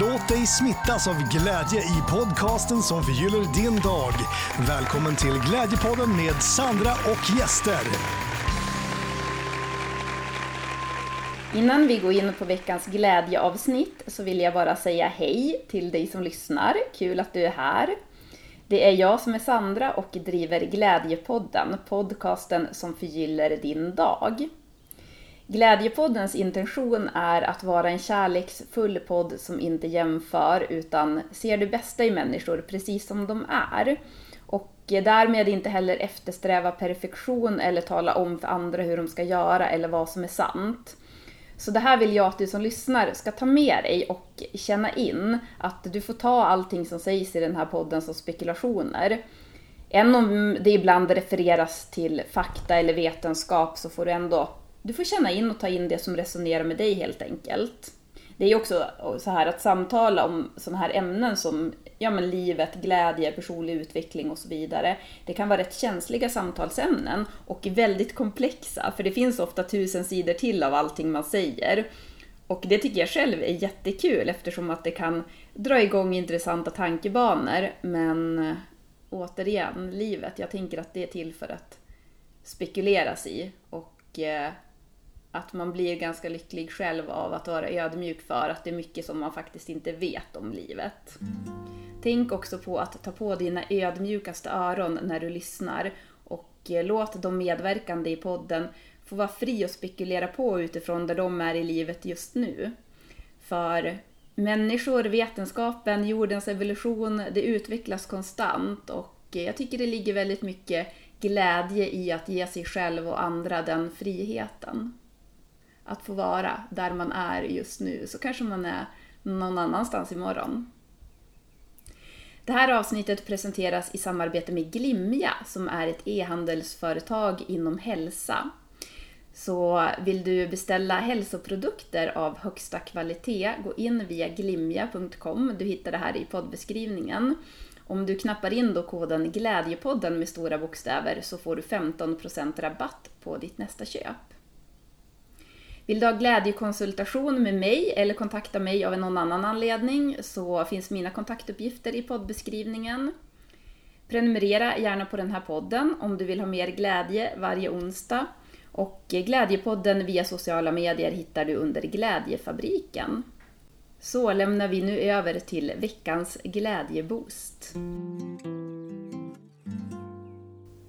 Låt dig smittas av glädje i podcasten som förgyller din dag. Välkommen till Glädjepodden med Sandra och gäster. Innan vi går in på veckans glädjeavsnitt så vill jag bara säga hej till dig som lyssnar. Kul att du är här. Det är jag som är Sandra och driver Glädjepodden, podcasten som förgyller din dag. Glädjepoddens intention är att vara en kärleksfull podd som inte jämför utan ser det bästa i människor precis som de är. Och därmed inte heller eftersträva perfektion eller tala om för andra hur de ska göra eller vad som är sant. Så det här vill jag att du som lyssnar ska ta med dig och känna in att du får ta allting som sägs i den här podden som spekulationer. Även om det ibland refereras till fakta eller vetenskap så får du ändå du får känna in och ta in det som resonerar med dig helt enkelt. Det är ju också så här att samtala om sådana här ämnen som ja, men livet, glädje, personlig utveckling och så vidare. Det kan vara rätt känsliga samtalsämnen och väldigt komplexa, för det finns ofta tusen sidor till av allting man säger. Och det tycker jag själv är jättekul eftersom att det kan dra igång intressanta tankebanor. Men återigen, livet, jag tänker att det är till för att spekuleras i. Och eh, att man blir ganska lycklig själv av att vara ödmjuk för att det är mycket som man faktiskt inte vet om livet. Tänk också på att ta på dina ödmjukaste öron när du lyssnar och eh, låt de medverkande i podden få vara fri och spekulera på utifrån där de är i livet just nu. För människor, vetenskapen, jordens evolution, det utvecklas konstant och eh, jag tycker det ligger väldigt mycket glädje i att ge sig själv och andra den friheten att få vara där man är just nu, så kanske man är någon annanstans imorgon. Det här avsnittet presenteras i samarbete med Glimja som är ett e-handelsföretag inom hälsa. Så vill du beställa hälsoprodukter av högsta kvalitet, gå in via glimja.com. Du hittar det här i poddbeskrivningen. Om du knappar in då koden Glädjepodden med stora bokstäver så får du 15% rabatt på ditt nästa köp. Vill du ha glädjekonsultation med mig eller kontakta mig av någon annan anledning så finns mina kontaktuppgifter i poddbeskrivningen. Prenumerera gärna på den här podden om du vill ha mer glädje varje onsdag. Och Glädjepodden via sociala medier hittar du under Glädjefabriken. Så lämnar vi nu över till veckans glädjeboost.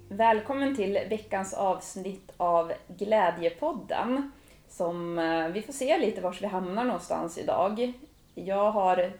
Välkommen till veckans avsnitt av Glädjepodden som eh, vi får se lite vars vi hamnar någonstans idag. Jag har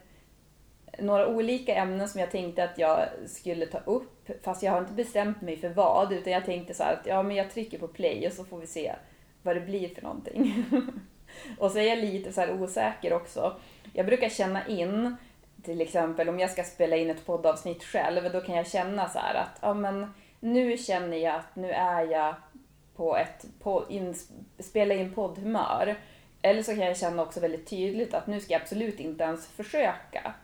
några olika ämnen som jag tänkte att jag skulle ta upp, fast jag har inte bestämt mig för vad, utan jag tänkte så att ja, men jag trycker på play och så får vi se vad det blir för någonting. och så är jag lite så osäker också. Jag brukar känna in, till exempel om jag ska spela in ett poddavsnitt själv, då kan jag känna så att ja, men nu känner jag att nu är jag på ett på in, spela in poddhumör. Eller så kan jag känna också väldigt tydligt att nu ska jag absolut inte ens försöka.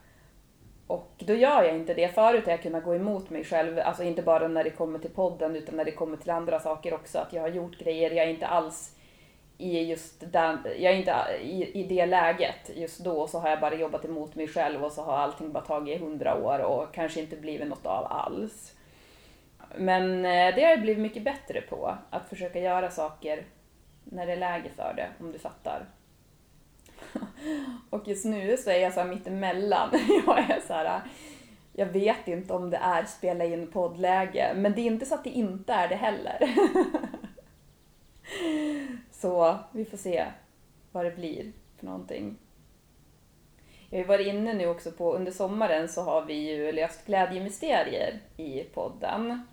Och då gör jag inte det. Förut har jag kunnat gå emot mig själv, alltså inte bara när det kommer till podden utan när det kommer till andra saker också. Att jag har gjort grejer, jag är inte alls i just den, jag är inte i, i det läget just då så har jag bara jobbat emot mig själv och så har allting bara tagit hundra år och kanske inte blivit något av alls. Men eh, det har jag blivit mycket bättre på, att försöka göra saker när det är läge för det, om du fattar. Och just nu så är jag så här mittemellan. Jag är så här, jag vet inte om det är spela in poddläge, men det är inte så att det inte är det heller. Så vi får se vad det blir för någonting. Jag har ju varit inne nu också på, under sommaren så har vi ju löst glädjemysterier i podden.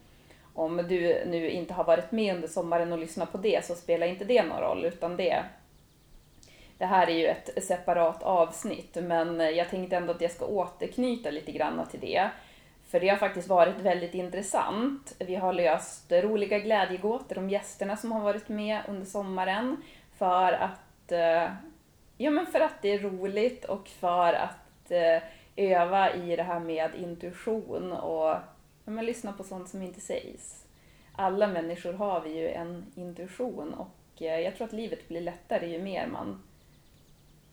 Om du nu inte har varit med under sommaren och lyssnat på det så spelar inte det någon roll, utan det det här är ju ett separat avsnitt, men jag tänkte ändå att jag ska återknyta lite grann till det. För det har faktiskt varit väldigt intressant. Vi har löst roliga glädjegåtor om gästerna som har varit med under sommaren. För att, eh, ja, men för att det är roligt och för att eh, öva i det här med intuition och men lyssna på sånt som inte sägs. Alla människor har vi ju en intuition och eh, jag tror att livet blir lättare ju mer man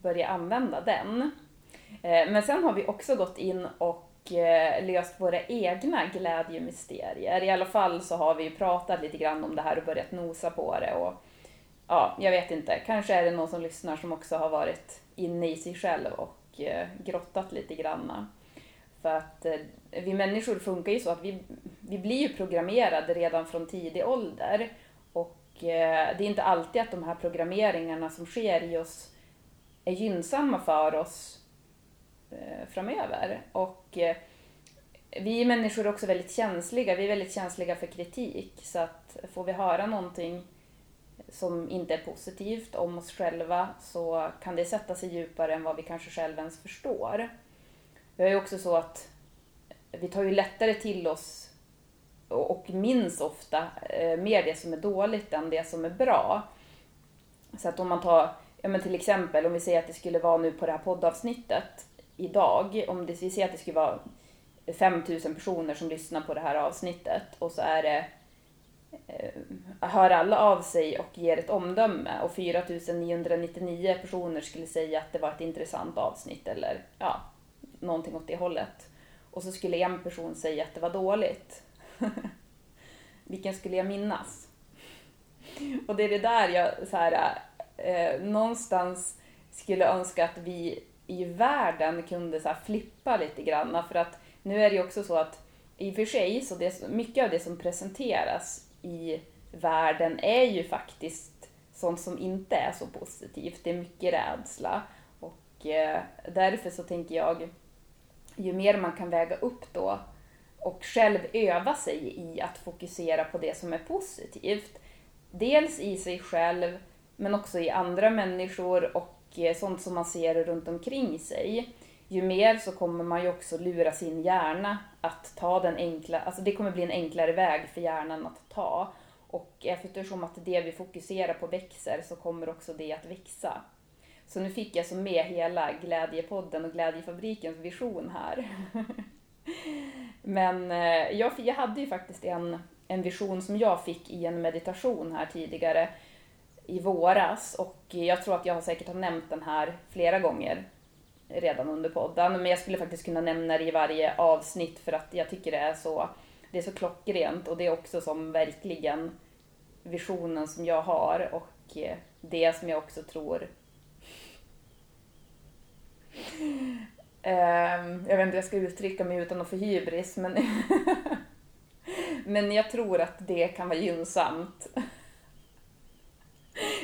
börjar använda den. Eh, men sen har vi också gått in och eh, löst våra egna glädjemysterier. I alla fall så har vi ju pratat lite grann om det här och börjat nosa på det. Och, ja, jag vet inte, kanske är det någon som lyssnar som också har varit inne i sig själv och grottat lite grann. För att eh, vi människor funkar ju så att vi, vi blir ju programmerade redan från tidig ålder. Och eh, det är inte alltid att de här programmeringarna som sker i oss är gynnsamma för oss eh, framöver. Och vi människor är också väldigt känsliga. Vi är väldigt känsliga för kritik. Så att får vi höra någonting som inte är positivt om oss själva så kan det sätta sig djupare än vad vi kanske själva ens förstår. Det är ju också så att vi tar ju lättare till oss och minns ofta eh, mer det som är dåligt än det som är bra. Så att om man tar, ja men till exempel om vi säger att det skulle vara nu på det här poddavsnittet idag, om det, vi säger att det skulle vara 5000 personer som lyssnar på det här avsnittet och så är det eh, hör alla av sig och ger ett omdöme och 4999 personer skulle säga att det var ett intressant avsnitt eller ja, någonting åt det hållet. Och så skulle en person säga att det var dåligt. Vilken skulle jag minnas? Och det är det där jag så här, eh, någonstans skulle önska att vi i världen kunde så flippa lite grann. För att nu är det ju också så att i och för sig, så det, mycket av det som presenteras i världen är ju faktiskt sånt som inte är så positivt. Det är mycket rädsla. Och eh, därför så tänker jag, ju mer man kan väga upp då och själv öva sig i att fokusera på det som är positivt. Dels i sig själv, men också i andra människor och eh, sånt som man ser runt omkring sig, ju mer så kommer man ju också lura sin hjärna att ta den enkla, alltså det kommer bli en enklare väg för hjärnan att ta. Och eftersom att det vi fokuserar på växer så kommer också det att växa. Så nu fick jag så med hela Glädjepodden och Glädjefabrikens vision här. Men eh, jag, jag hade ju faktiskt en, en vision som jag fick i en meditation här tidigare i våras och jag tror att jag säkert har nämnt den här flera gånger redan under podden. Men jag skulle faktiskt kunna nämna det i varje avsnitt för att jag tycker det är så, det är så klockrent och det är också som verkligen visionen som jag har och eh, det som jag också tror Um, jag vet inte hur jag ska uttrycka mig utan att få hybris men, men jag tror att det kan vara gynnsamt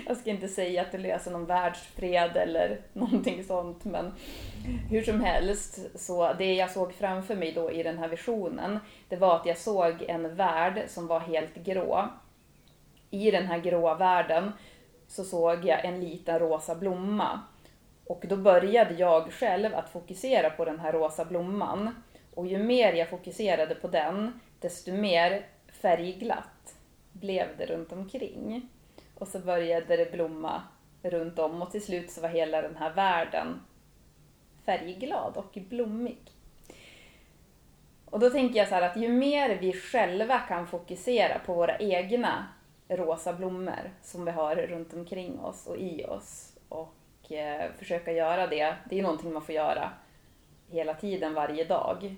jag ska inte säga att det löser någon världsfred eller någonting sånt, men hur som helst, så det jag såg framför mig då i den här visionen, det var att jag såg en värld som var helt grå. I den här gråa världen så såg jag en liten rosa blomma. Och då började jag själv att fokusera på den här rosa blomman. Och ju mer jag fokuserade på den, desto mer färgglatt blev det runt omkring. Och så började det blomma runt om och till slut så var hela den här världen färgglad och blommig. Och då tänker jag så här att ju mer vi själva kan fokusera på våra egna rosa blommor som vi har runt omkring oss och i oss och eh, försöka göra det, det är någonting man får göra hela tiden, varje dag.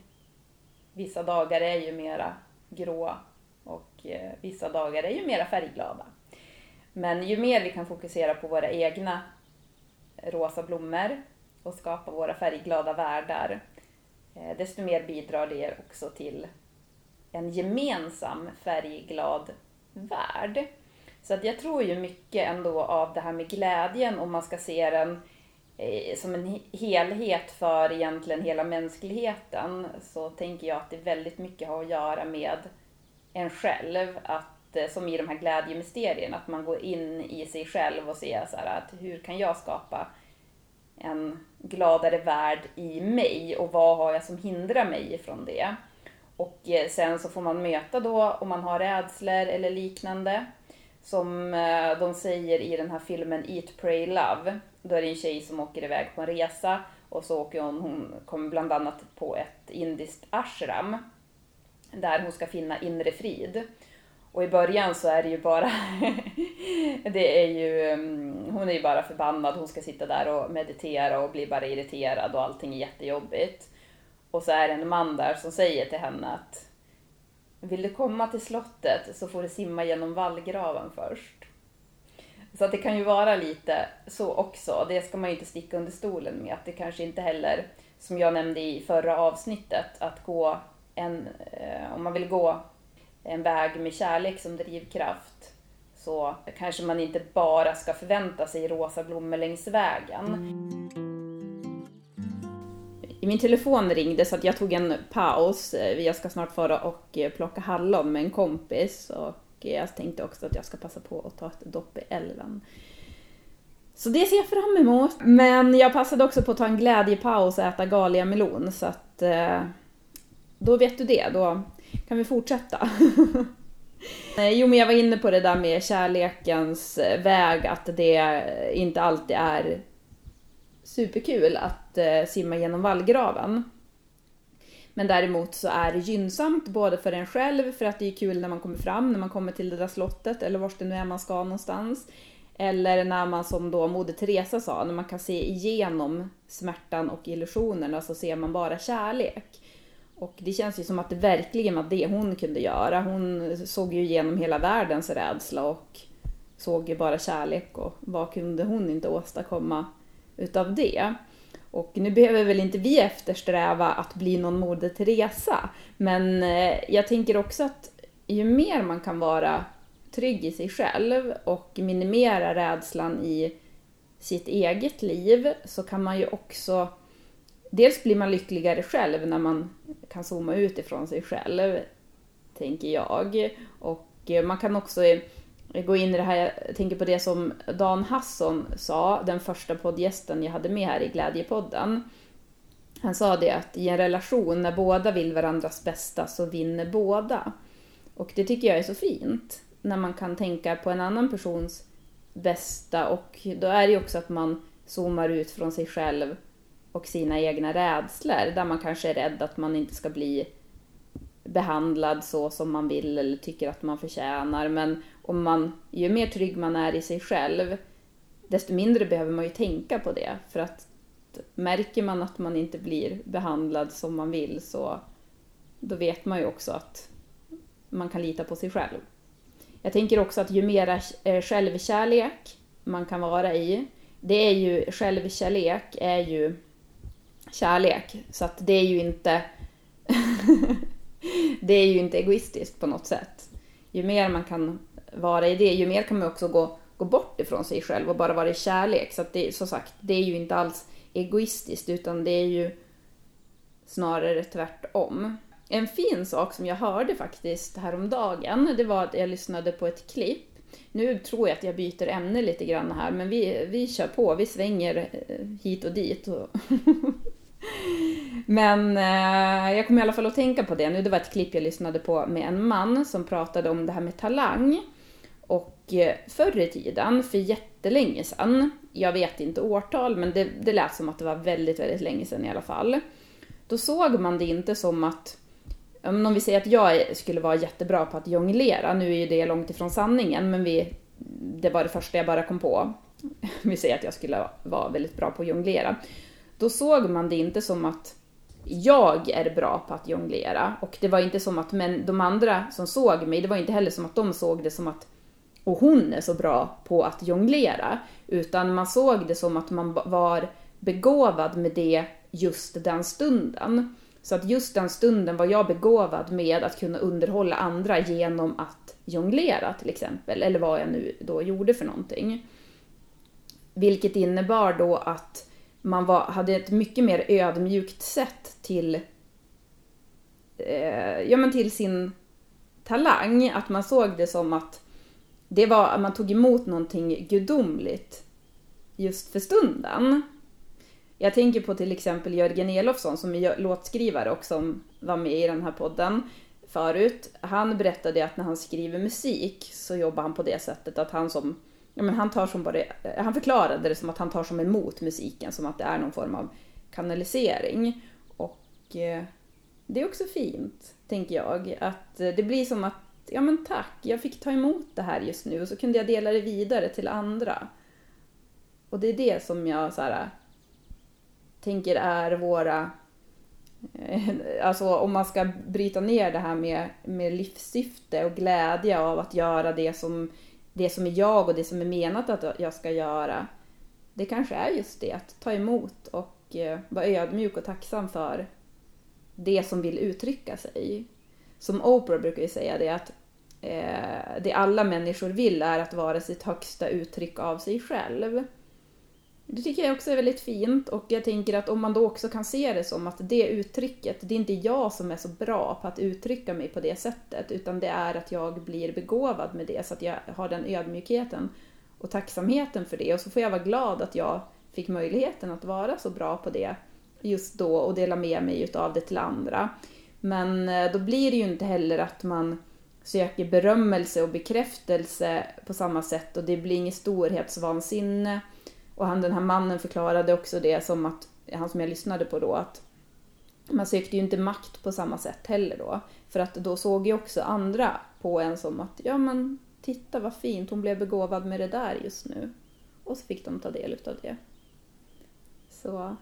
Vissa dagar är ju mera gråa och eh, vissa dagar är ju mera färgglada. Men ju mer vi kan fokusera på våra egna rosa blommor och skapa våra färgglada världar, eh, desto mer bidrar det också till en gemensam färgglad värld. Så att jag tror ju mycket ändå av det här med glädjen, om man ska se den eh, som en helhet för egentligen hela mänskligheten, så tänker jag att det väldigt mycket har att göra med en själv. Att Eh, som i de här glädjemysterierna, att man går in i sig själv och ser så här, att hur kan jag skapa en gladare värld i mig och vad har jag som hindrar mig ifrån det? Och eh, sen så får man möta då om man har rädslor eller liknande. Som eh, de säger i den här filmen Eat, Pray, Love. Då är det en tjej som åker iväg på en resa och så åker hon, hon kommer bland annat på ett indiskt ashram där hon ska finna inre frid. Och i början så är det ju bara, det är ju, mm, hon är ju bara förbannad, hon ska sitta där och meditera och bli bara irriterad och allting är jättejobbigt. Och så är det en man där som säger till henne att vill du komma till slottet så får du simma genom vallgraven först. Så att det kan ju vara lite så också. Det ska man ju inte sticka under stolen med. Att det kanske inte heller, som jag nämnde i förra avsnittet, att gå en, eh, om man vill gå en väg med kärlek som drivkraft så kanske man inte bara ska förvänta sig rosa blommor längs vägen. Min telefon ringde så att jag tog en paus. Eh, jag ska snart fara och eh, plocka hallon med en kompis och eh, jag tänkte också att jag ska passa på att ta ett dopp i älven. Så det ser jag fram emot. Men jag passade också på att ta en glädjepaus och äta galiamelon så att då vet du det. Då kan vi fortsätta. Jo, men jag var inne på det där med kärlekens väg, att det inte alltid är superkul att eh, simma genom vallgraven. Men däremot så är det gynnsamt både för en själv, för att det är kul när man kommer fram, när man kommer till det där slottet eller vart det nu är man ska någonstans. Eller när man som då Moder Teresa sa, när man kan se igenom smärtan och illusionerna så alltså ser man bara kärlek. Och det känns ju som att det verkligen var det hon kunde göra. Hon såg ju igenom hela världens rädsla och såg ju bara kärlek och vad kunde hon inte åstadkomma utav det? Och nu behöver väl inte vi eftersträva att bli någon Moder Teresa, men eh, jag tänker också att ju mer man kan vara trygg i sig själv och minimera rädslan i sitt eget liv så kan man ju också Dels blir man lyckligare själv när man kan zooma ut ifrån sig själv, tänker jag. Och eh, man kan också gå in i det här, jag tänker på det som Dan Hasson sa, den första poddgästen jag hade med här i Glädjepodden. Han sa det att i en relation när båda vill varandras bästa så vinner båda. Och det tycker jag är så fint, när man kan tänka på en annan persons bästa och då är det ju också att man zoomar ut från sig själv och sina egna rädslor, där man kanske är rädd att man inte ska bli behandlad så som man vill eller tycker att man förtjänar. Men om man, ju mer trygg man är i sig själv, desto mindre behöver man ju tänka på det. För att märker man att man inte blir behandlad som man vill så då vet man ju också att man kan lita på sig själv. Jag tänker också att ju mera eh, självkärlek man kan vara i, det är ju, självkärlek är ju kärlek. Så att det är ju inte det är ju inte egoistiskt på något sätt. Ju mer man kan vara i det, ju mer kan man också gå, gå bort ifrån sig själv och bara vara i kärlek. Så att det, som sagt, det är ju inte alls egoistiskt utan det är ju snarare tvärtom. En fin sak som jag hörde faktiskt häromdagen, det var att jag lyssnade på ett klipp. Nu tror jag att jag byter ämne lite grann här, men vi, vi kör på, vi svänger eh, hit och dit. Och Men eh, jag kommer i alla fall att tänka på det nu. Det var ett klipp jag lyssnade på med en man som pratade om det här med talang. Och förr i tiden, för jättelänge sedan, jag vet inte årtal, men det, det lät som att det var väldigt, väldigt länge sedan i alla fall. Då såg man det inte som att om vi säger att jag skulle vara jättebra på att jonglera, nu är ju det långt ifrån sanningen, men vi, det var det första jag bara kom på. Vi säger att jag skulle vara väldigt bra på att jonglera. Då såg man det inte som att jag är bra på att jonglera. Och det var inte som att men de andra som såg mig, det var inte heller som att de såg det som att och hon är så bra på att jonglera. Utan man såg det som att man var begåvad med det just den stunden. Så att just den stunden var jag begåvad med att kunna underhålla andra genom att jonglera till exempel, eller vad jag nu då gjorde för någonting. Vilket innebar då att man var, hade ett mycket mer ödmjukt sätt till, eh, ja, men till sin talang. Att man såg det som att det var att man tog emot någonting gudomligt just för stunden. Jag tänker på till exempel Jörgen Elofsson som är låtskrivare och som var med i den här podden förut. Han berättade att när han skriver musik så jobbar han på det sättet att han som ja, men han, tar som bara, han förklarade det som att han tar som emot musiken, som att det är någon form av kanalisering. Och eh, det är också fint, tänker jag, att det blir som att, ja men tack, jag fick ta emot det här just nu och så kunde jag dela det vidare till andra. Och det är det som jag så här, äh, tänker är våra... Eh, alltså om man ska bryta ner det här med, med livssyfte och glädje av att göra det som, det som är jag och det som är menat att jag ska göra. Det kanske är just det, att ta emot och eh, vara ödmjuk och tacksam för det som vill uttrycka sig. Som Oprah brukar ju säga det att eh, det alla människor vill är att vara sitt högsta uttryck av sig själv. Det tycker jag också är väldigt fint och jag tänker att om man då också kan se det som att det uttrycket, det är inte jag som är så bra på att uttrycka mig på det sättet utan det är att jag blir begåvad med det så att jag har den ödmjukheten och tacksamheten för det och så får jag vara glad att jag fick möjligheten att vara så bra på det just då och dela med mig utav det till andra. Men eh, då blir det ju inte heller att man söker berömmelse och bekräftelse på samma sätt och det blir inget storhetsvansinne. Och han, den här mannen förklarade också det som att, han som jag lyssnade på då, att man sökte ju inte makt på samma sätt heller då. För att då såg ju också andra på en som att, ja men titta vad fint, hon blev begåvad med det där just nu. Och så fick de ta del utav det. Så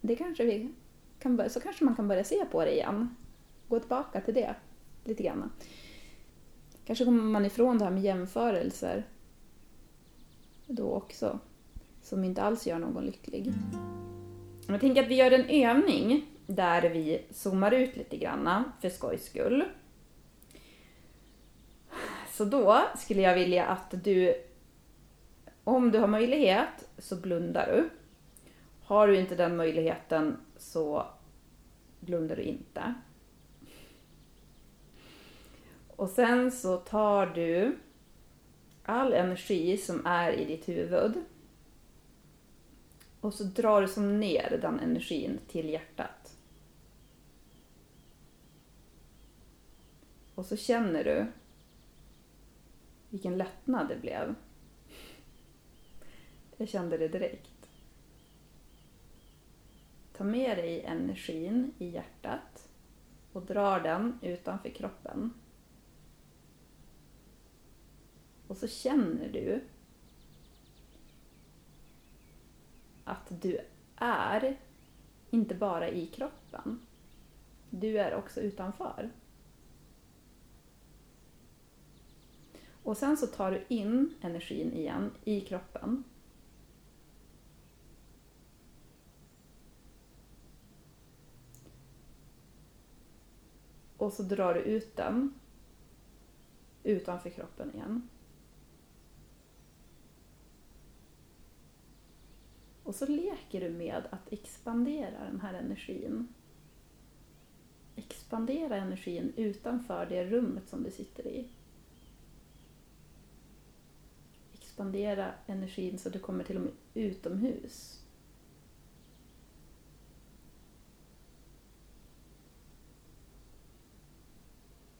det kanske vi kan börja, så kanske man kan börja se på det igen. Gå tillbaka till det lite grann. Kanske kommer man ifrån det här med jämförelser då också, som inte alls gör någon lycklig. Jag tänker att vi gör en övning där vi zoomar ut lite grann för skojs skull. Så då skulle jag vilja att du, om du har möjlighet, så blundar du. Har du inte den möjligheten så blundar du inte. Och sen så tar du all energi som är i ditt huvud och så drar du som ner den energin till hjärtat. Och så känner du vilken lättnad det blev. Jag kände det direkt. Ta med dig energin i hjärtat och drar den utanför kroppen. Och så känner du att du är inte bara i kroppen. Du är också utanför. Och sen så tar du in energin igen i kroppen. Och så drar du ut den utanför kroppen igen. Och så leker du med att expandera den här energin. Expandera energin utanför det rummet som du sitter i. Expandera energin så att du kommer till och med utomhus.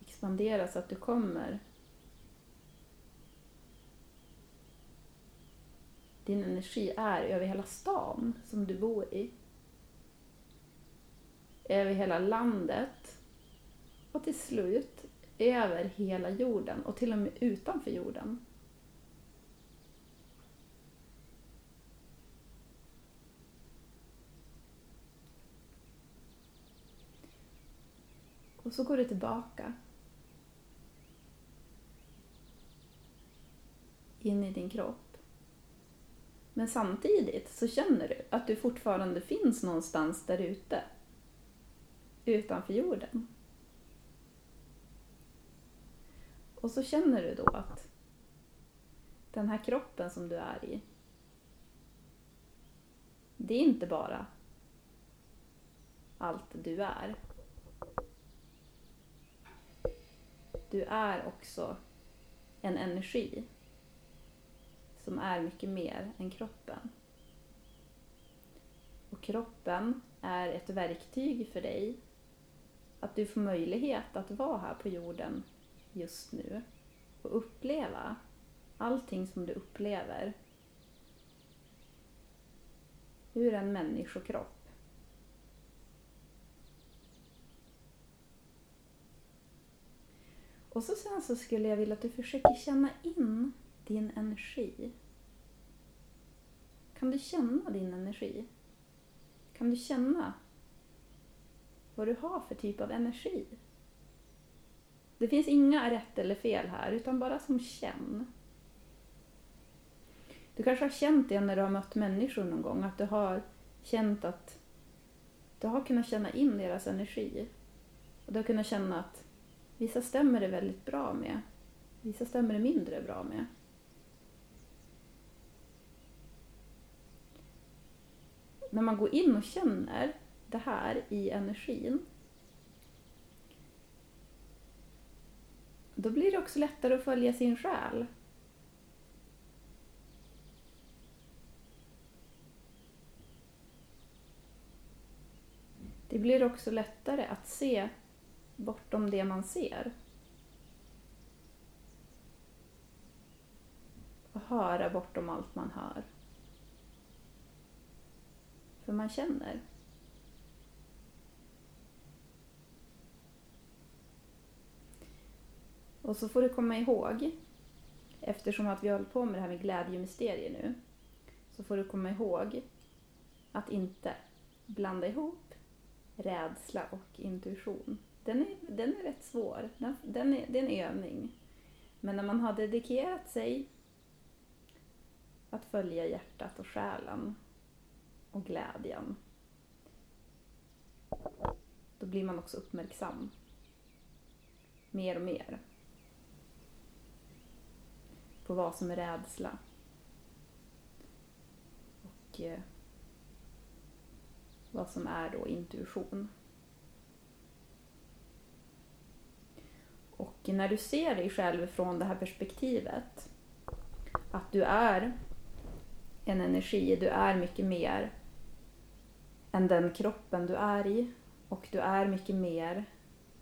Expandera så att du kommer din energi är över hela stan som du bor i. Över hela landet. Och till slut över hela jorden och till och med utanför jorden. Och så går du tillbaka. In i din kropp. Men samtidigt så känner du att du fortfarande finns någonstans där ute. Utanför jorden. Och så känner du då att den här kroppen som du är i, det är inte bara allt du är. Du är också en energi som är mycket mer än kroppen. Och kroppen är ett verktyg för dig att du får möjlighet att vara här på jorden just nu och uppleva allting som du upplever ur en människokropp. Och så sen så skulle jag vilja att du försöker känna in din energi. Kan du känna din energi? Kan du känna vad du har för typ av energi? Det finns inga rätt eller fel här, utan bara som känn. Du kanske har känt det när du har mött människor någon gång, att du har känt att du har kunnat känna in deras energi. Och du har kunnat känna att vissa stämmer det väldigt bra med, vissa stämmer det mindre bra med. När man går in och känner det här i energin då blir det också lättare att följa sin själ. Det blir också lättare att se bortom det man ser. Och höra bortom allt man hör hur man känner. Och så får du komma ihåg, eftersom att vi håller på med det här med glädjemysterier nu, så får du komma ihåg att inte blanda ihop rädsla och intuition. Den är, den är rätt svår, den, den är, det är en övning. Men när man har dedikerat sig att följa hjärtat och själen och glädjen, då blir man också uppmärksam. Mer och mer på vad som är rädsla. Och eh, vad som är då intuition. Och när du ser dig själv från det här perspektivet, att du är en energi, du är mycket mer än den kroppen du är i och du är mycket mer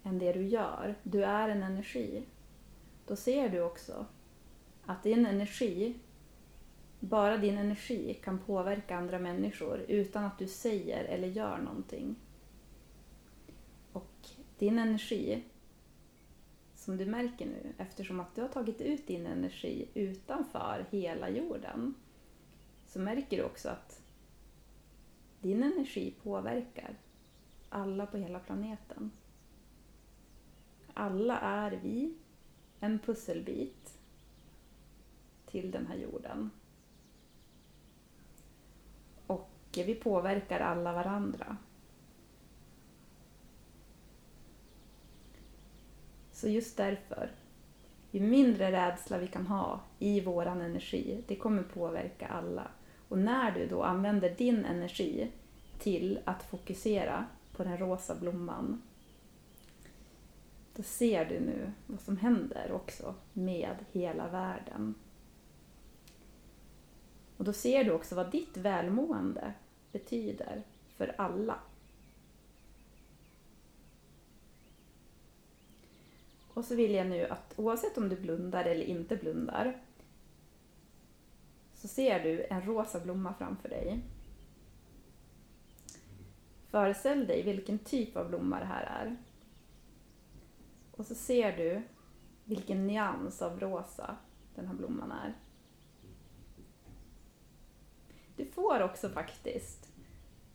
än det du gör. Du är en energi. Då ser du också att din energi, bara din energi kan påverka andra människor utan att du säger eller gör någonting. Och din energi, som du märker nu, eftersom att du har tagit ut din energi utanför hela jorden, så märker du också att din energi påverkar alla på hela planeten. Alla är vi en pusselbit till den här jorden. Och vi påverkar alla varandra. Så just därför, ju mindre rädsla vi kan ha i våran energi, det kommer påverka alla. Och när du då använder din energi till att fokusera på den rosa blomman, då ser du nu vad som händer också med hela världen. Och då ser du också vad ditt välmående betyder för alla. Och så vill jag nu att oavsett om du blundar eller inte blundar så ser du en rosa blomma framför dig. Föreställ dig vilken typ av blomma det här är. Och så ser du vilken nyans av rosa den här blomman är. Du får också faktiskt,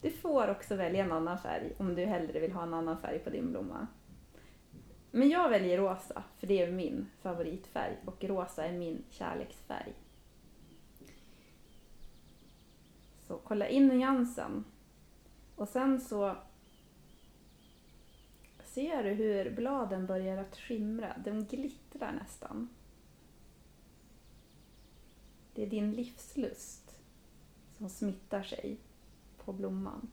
du får också välja en annan färg om du hellre vill ha en annan färg på din blomma. Men jag väljer rosa, för det är min favoritfärg och rosa är min kärleksfärg. Så kolla in nyansen. Och sen så ser du hur bladen börjar att skimra, de glittrar nästan. Det är din livslust som smittar sig på blomman.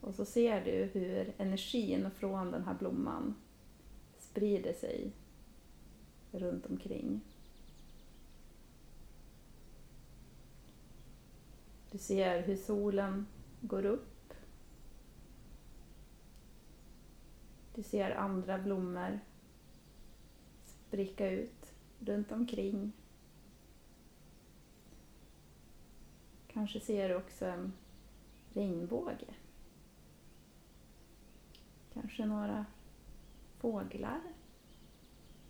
Och så ser du hur energin från den här blomman sprider sig runt omkring. Du ser hur solen går upp. Du ser andra blommor spricka ut runt omkring. Kanske ser du också en regnbåge. Kanske några fåglar.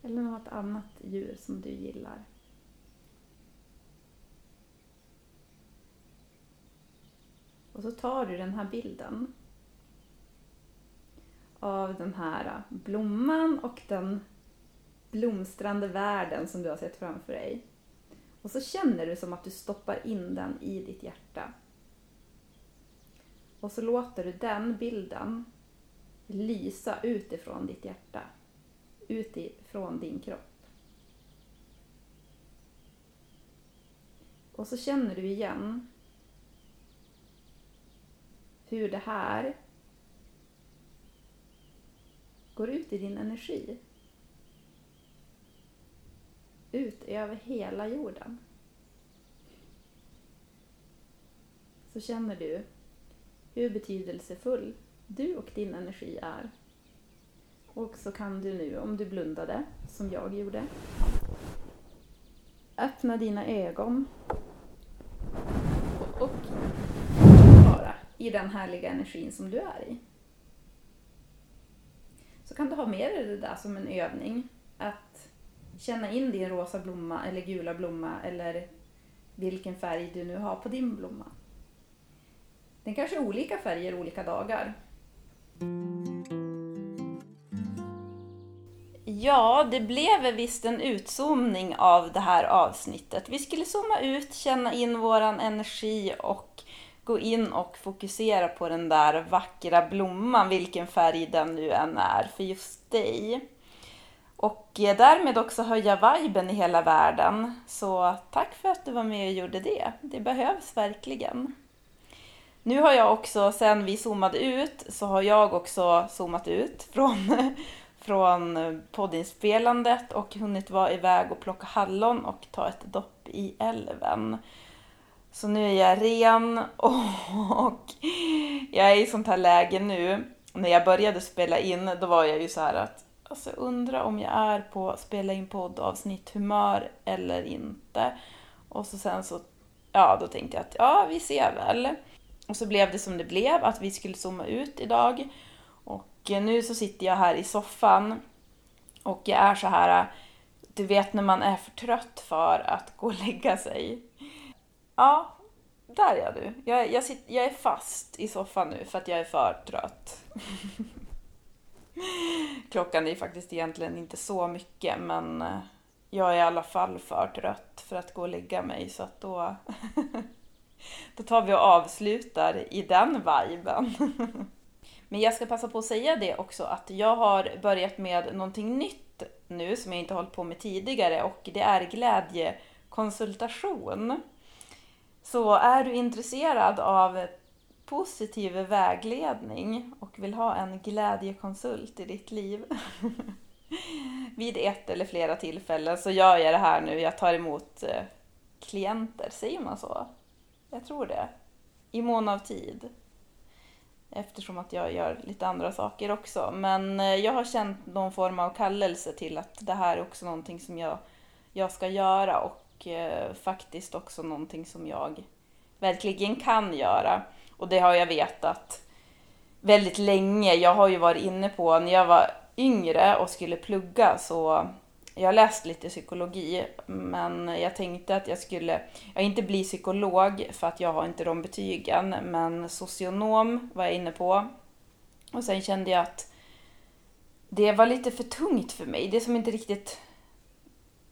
Eller något annat djur som du gillar. Och så tar du den här bilden av den här blomman och den blomstrande världen som du har sett framför dig. Och så känner du som att du stoppar in den i ditt hjärta. Och så låter du den bilden lysa utifrån ditt hjärta. Utifrån din kropp. Och så känner du igen hur det här går ut i din energi. Ut över hela jorden. Så känner du hur betydelsefull du och din energi är. Och så kan du nu, om du blundade, som jag gjorde, öppna dina ögon och i den härliga energin som du är i. Så kan du ha med dig det där som en övning. Att känna in din rosa blomma eller gula blomma eller vilken färg du nu har på din blomma. Den kanske är olika färger olika dagar. Ja, det blev visst en utzoomning av det här avsnittet. Vi skulle zooma ut, känna in våran energi och gå in och fokusera på den där vackra blomman, vilken färg den nu än är för just dig. Och eh, därmed också höja viben i hela världen. Så tack för att du var med och gjorde det. Det behövs verkligen. Nu har jag också, sen vi zoomade ut, så har jag också zoomat ut från, från poddinspelandet och hunnit vara iväg och plocka hallon och ta ett dopp i älven. Så nu är jag ren och jag är i sånt här läge nu. När jag började spela in, då var jag ju så här att alltså undra om jag är på spela in poddavsnitt humör eller inte. Och så sen så, ja då tänkte jag att ja, vi ser väl. Och så blev det som det blev, att vi skulle zooma ut idag. Och nu så sitter jag här i soffan och jag är så här, du vet när man är för trött för att gå och lägga sig. Ja, där är du. Jag, jag, sitter, jag är fast i soffan nu för att jag är för trött. Klockan är faktiskt egentligen inte så mycket men eh, jag är i alla fall för trött för att gå och lägga mig så att då, då tar vi och avslutar i den viben. Men jag ska passa på att säga det också att jag har börjat med någonting nytt nu som jag inte hållit på med tidigare och det är glädjekonsultation. Så är du intresserad av positiv vägledning och vill ha en glädjekonsult i ditt liv vid ett eller flera tillfällen så gör jag det här nu. Jag tar emot eh, klienter, säger man så? Jag tror det. I mån av tid. Eftersom att jag gör lite andra saker också. Men eh, jag har känt någon form av kallelse till att det här är också någonting som jag, jag ska göra och och eh, faktiskt också någonting som jag verkligen kan göra. Och det har jag vetat väldigt länge. Jag har ju varit inne på, när jag var yngre och skulle plugga så jag har läst lite psykologi, men jag tänkte att jag skulle, jag inte bli psykolog för att jag har inte de betygen, men socionom var jag inne på. Och sen kände jag att det var lite för tungt för mig. Det är som inte riktigt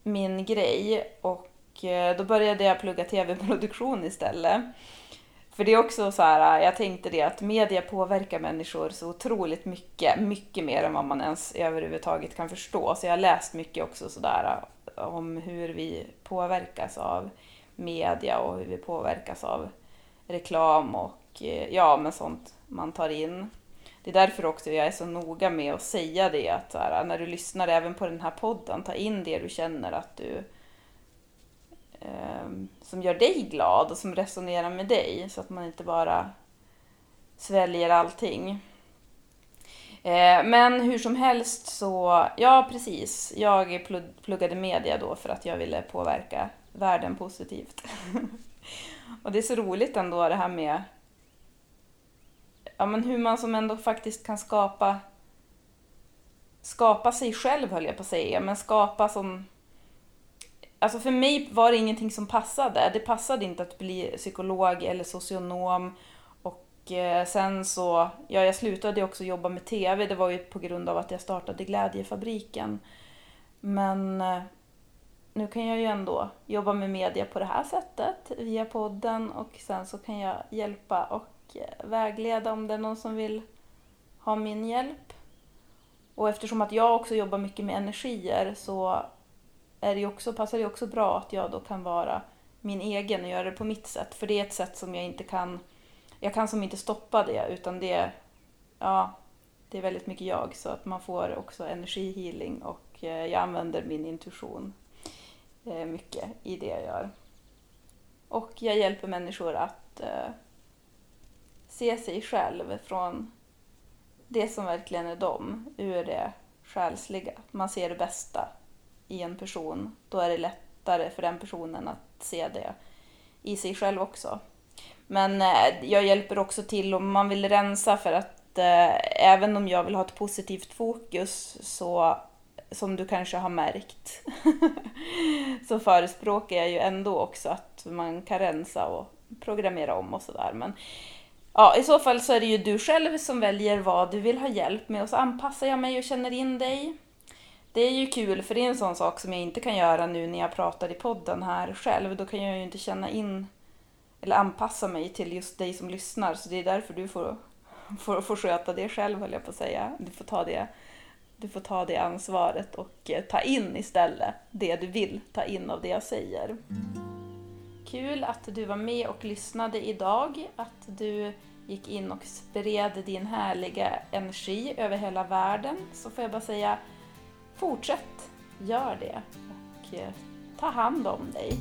min grej. Och Eh, då började jag plugga tv-produktion istället. För det är också så här, eh, jag tänkte det att media påverkar människor så otroligt mycket, mycket mer än vad man ens överhuvudtaget kan förstå. Så jag har läst mycket också sådär eh, om hur vi påverkas av media och hur vi påverkas av reklam och ja, men sånt man tar in. Det är därför också jag är så noga med att säga det att här, när du lyssnar även på den här podden, ta in det du känner att du eh, Ehm, som gör dig glad och som resonerar med dig så att man inte bara sväljer allting. Eh, men hur som helst så, ja precis, jag pluggade media då för att jag ville påverka världen positivt. och det är så roligt ändå det här med ja, men hur man som ändå faktiskt kan skapa skapa sig själv höll jag på att säga, men skapa som... Alltså för mig var det ingenting som passade. Det passade inte att bli psykolog eller socionom. Och eh, sen så, ja jag slutade också jobba med TV, det var ju på grund av att jag startade Glädjefabriken. Men eh, nu kan jag ju ändå jobba med media på det här sättet via podden och sen så kan jag hjälpa och eh, vägleda om det är någon som vill ha min hjälp. Och eftersom att jag också jobbar mycket med energier så är det också, passar det också bra att jag då kan vara min egen och göra det på mitt sätt. För det är ett sätt som jag inte kan, jag kan som inte stoppa det utan det, ja, det är väldigt mycket jag så att man får också energihealing och eh, jag använder min intuition eh, mycket i det jag gör. Och jag hjälper människor att eh, se sig själv från det som verkligen är dem, ur det själsliga. Man ser det bästa i en person. Då är det lättare för den personen att se det i sig själv också. Men eh, jag hjälper också till om man vill rensa för att eh, även om jag vill ha ett positivt fokus så som du kanske har märkt så förespråkar jag ju ändå också att man kan rensa och programmera om och sådär. Men ja, i så fall så är det ju du själv som väljer vad du vill ha hjälp med och så anpassar jag mig och känner in dig. Det är ju kul för det är en sån sak som jag inte kan göra nu när jag pratar i podden här själv. Då kan jag ju inte känna in eller anpassa mig till just dig som lyssnar så det är därför du får, får, får sköta det själv höll jag på att säga. Du får ta det du får ta det ansvaret och eh, ta in istället det du vill ta in av det jag säger. Kul att du var med och lyssnade idag, att du gick in och spred din härliga energi över hela världen. Så får jag bara säga, fortsätt, gör det och eh, ta hand om dig.